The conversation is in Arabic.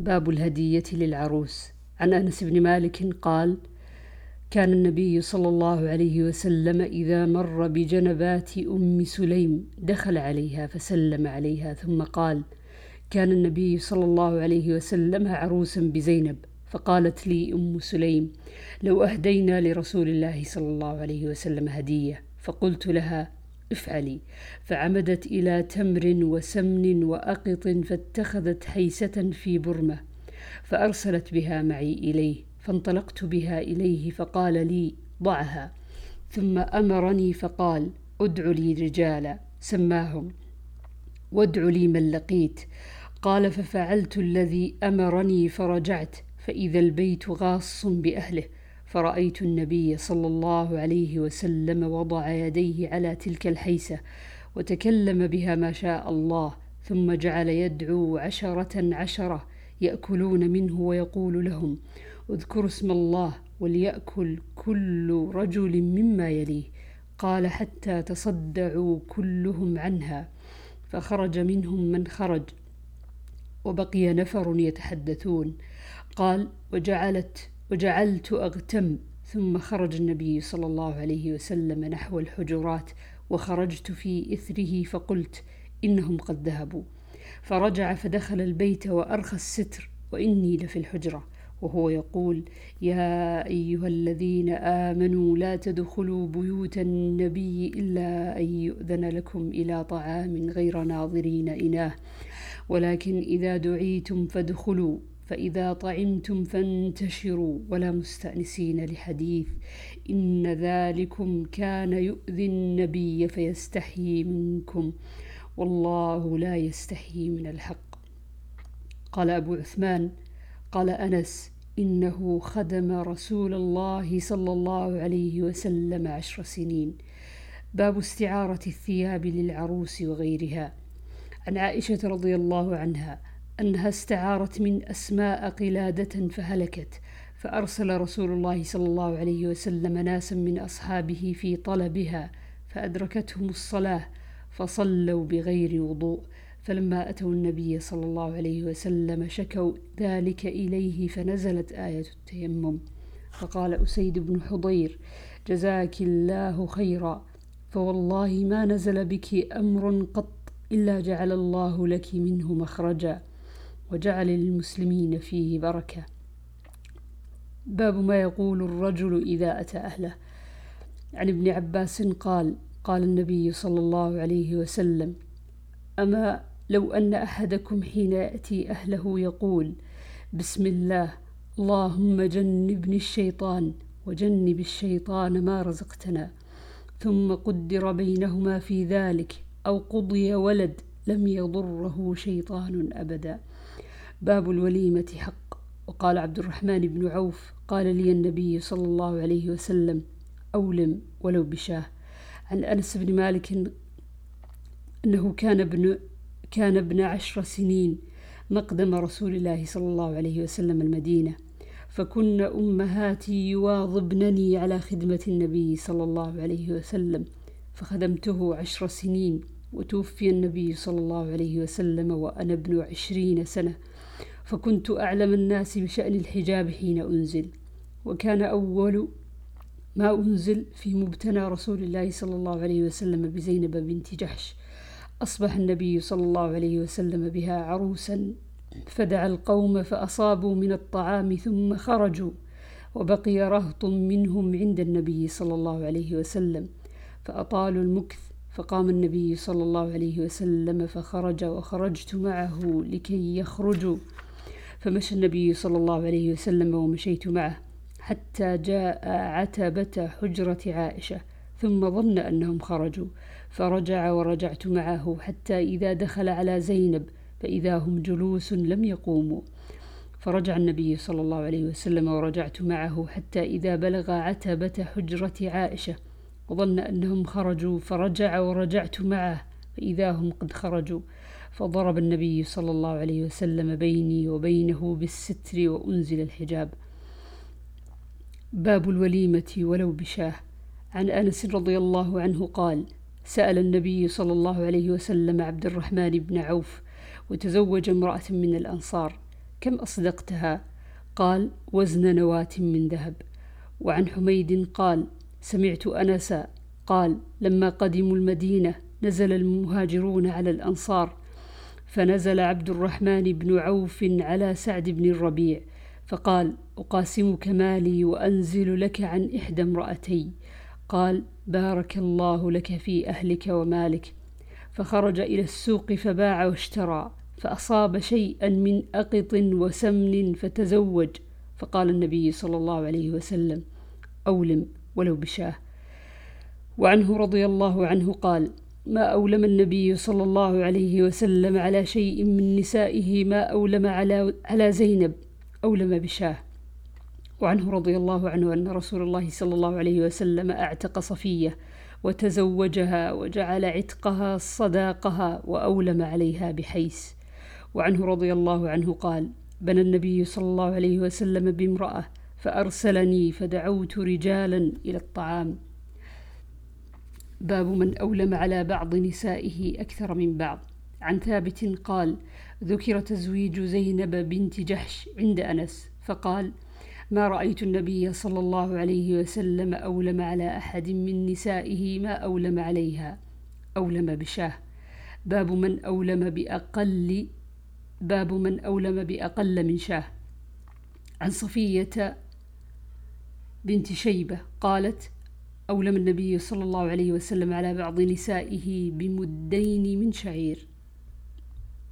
باب الهدية للعروس. عن أنس بن مالك قال كان النبي صلى الله عليه وسلم إذا مر بجنبات أم سليم دخل عليها فسلم عليها ثم قال كان النبي صلى الله عليه وسلم عروسا بزينب فقالت لي أم سليم لو أهدينا لرسول الله صلى الله عليه وسلم هدية فقلت لها افعلي. فعمدت إلى تمر وسمن وأقط فاتخذت حيسة في برمة فأرسلت بها معي إليه فانطلقت بها إليه فقال لي ضعها. ثم أمرني فقال ادع لي رجالا. سماهم وادع لي من لقيت. قال ففعلت الذي أمرني فرجعت فإذا البيت غاص بأهله. فرأيت النبي صلى الله عليه وسلم وضع يديه على تلك الحيسة وتكلم بها ما شاء الله ثم جعل يدعو عشرة عشرة يأكلون منه ويقول لهم اذكروا اسم الله وليأكل كل رجل مما يليه قال حتى تصدعوا كلهم عنها فخرج منهم من خرج وبقي نفر يتحدثون. قال وجعلت وجعلت أغتم ثم خرج النبي صلى الله عليه وسلم نحو الحجرات وخرجت في إثره فقلت إنهم قد ذهبوا. فرجع فدخل البيت وأرخى الستر وإني لفي الحجرة. وهو يقول يا أيها الذين آمنوا لا تدخلوا بيوت النبي إلا أن يؤذن لكم إلى طعام غير ناظرين إناه. ولكن إذا دعيتم فادخلوا. فإذا طعمتم فانتشروا ولا مستأنسين لحديث إن ذلكم كان يؤذي النبي فيستحيي منكم والله لا يستحيي من الحق. قال أبو عثمان قال أنس إنه خدم رسول الله صلى الله عليه وسلم عشر سنين. باب استعارة الثياب للعروس وغيرها. عن عائشة رضي الله عنها أنها استعارت من أسماء قلادة فهلكت فأرسل رسول الله صلى الله عليه وسلم ناسا من أصحابه في طلبها فأدركتهم الصلاة فصلوا بغير وضوء فلما أتوا النبي صلى الله عليه وسلم شكوا ذلك إليه فنزلت آية التيمم. فقال أسيد بن حضير جزاك الله خيرا فوالله ما نزل بك أمر قط إلا جعل الله لك منه مخرجا. وجعل للمسلمين فيه بركة. باب ما يقول الرجل إذا أتى أهله. عن ابن عباس قال قال النبي صلى الله عليه وسلم أما لو أن أحدكم حين يأتي أهله يقول بسم الله اللهم جنبني الشيطان وجنب الشيطان ما رزقتنا ثم قدر بينهما في ذلك أو قضي ولد لم يضره شيطان أبدا. باب الوليمة حق. وقال عبد الرحمن بن عوف قال لي النبي صلى الله عليه وسلم أولم ولو بشاه. عن أنس بن مالك أنه كان ابن كان ابن عشر سنين مقدم رسول الله صلى الله عليه وسلم المدينة. فكن أمهاتي يواظبنني على خدمة النبي صلى الله عليه وسلم. فخدمته عشر سنين وتوفي النبي صلى الله عليه وسلم وأنا ابن عشرين سنة. فكنت أعلم الناس بشأن الحجاب حين أنزل وكان أول ما أنزل في مبتنى رسول الله صلى الله عليه وسلم بزينب بنت جحش. أصبح النبي صلى الله عليه وسلم بها عروسا فدعا القوم فأصابوا من الطعام ثم خرجوا وبقي رهط منهم عند النبي صلى الله عليه وسلم فأطالوا المكث. فقام النبي صلى الله عليه وسلم فخرج وخرجت معه لكي يخرجوا. فمشى النبي صلى الله عليه وسلم ومشيت معه حتى جاء عتبة حجرة عائشة ثم ظن أنهم خرجوا فرجع ورجعت معه حتى إذا دخل على زينب فإذا هم جلوس لم يقوموا. فرجع النبي صلى الله عليه وسلم ورجعت معه حتى إذا بلغ عتبة حجرة عائشة وظن أنهم خرجوا فرجع ورجعت معه فإذا هم قد خرجوا. فضرب النبي صلى الله عليه وسلم بيني وبينه بالستر وأنزل الحجاب. باب الوليمة ولو بشاه. عن أنس رضي الله عنه قال سأل النبي صلى الله عليه وسلم عبد الرحمن بن عوف وتزوج امرأة من الأنصار كم أصدقتها؟ قال وزن نواة من ذهب. وعن حميد قال سمعت أنسا قال لما قدموا المدينة نزل المهاجرون على الأنصار فنزل عبد الرحمن بن عوف على سعد بن الربيع فقال أقاسمك مالي وأنزل لك عن إحدى امرأتي. قال بارك الله لك في أهلك ومالك. فخرج إلى السوق فباع واشترى فأصاب شيئا من أقط وسمن فتزوج فقال النبي صلى الله عليه وسلم أولم ولو بشاه. وعنه رضي الله عنه قال ما أولم النبي صلى الله عليه وسلم على شيء من نسائه ما أولم على, على زينب أولم بشاه. وعنه رضي الله عنه أن رسول الله صلى الله عليه وسلم أعتق صفية وتزوجها وجعل عتقها صداقها وأولم عليها بحيس. وعنه رضي الله عنه قال بنى النبي صلى الله عليه وسلم بامرأة فأرسلني فدعوت رجالا إلى الطعام. باب من أولم على بعض نسائه أكثر من بعض. عن ثابت قال ذكر تزويج زينب بنت جحش عند أنس فقال ما رأيت النبي صلى الله عليه وسلم أولم على أحد من نسائه ما أولم عليها. أولم بشاه. باب من أولم بأقل باب من أولم بأقل من شاه. عن صفية بنت شيبة قالت أولم النبي صلى الله عليه وسلم على بعض نسائه بمدين من شعير.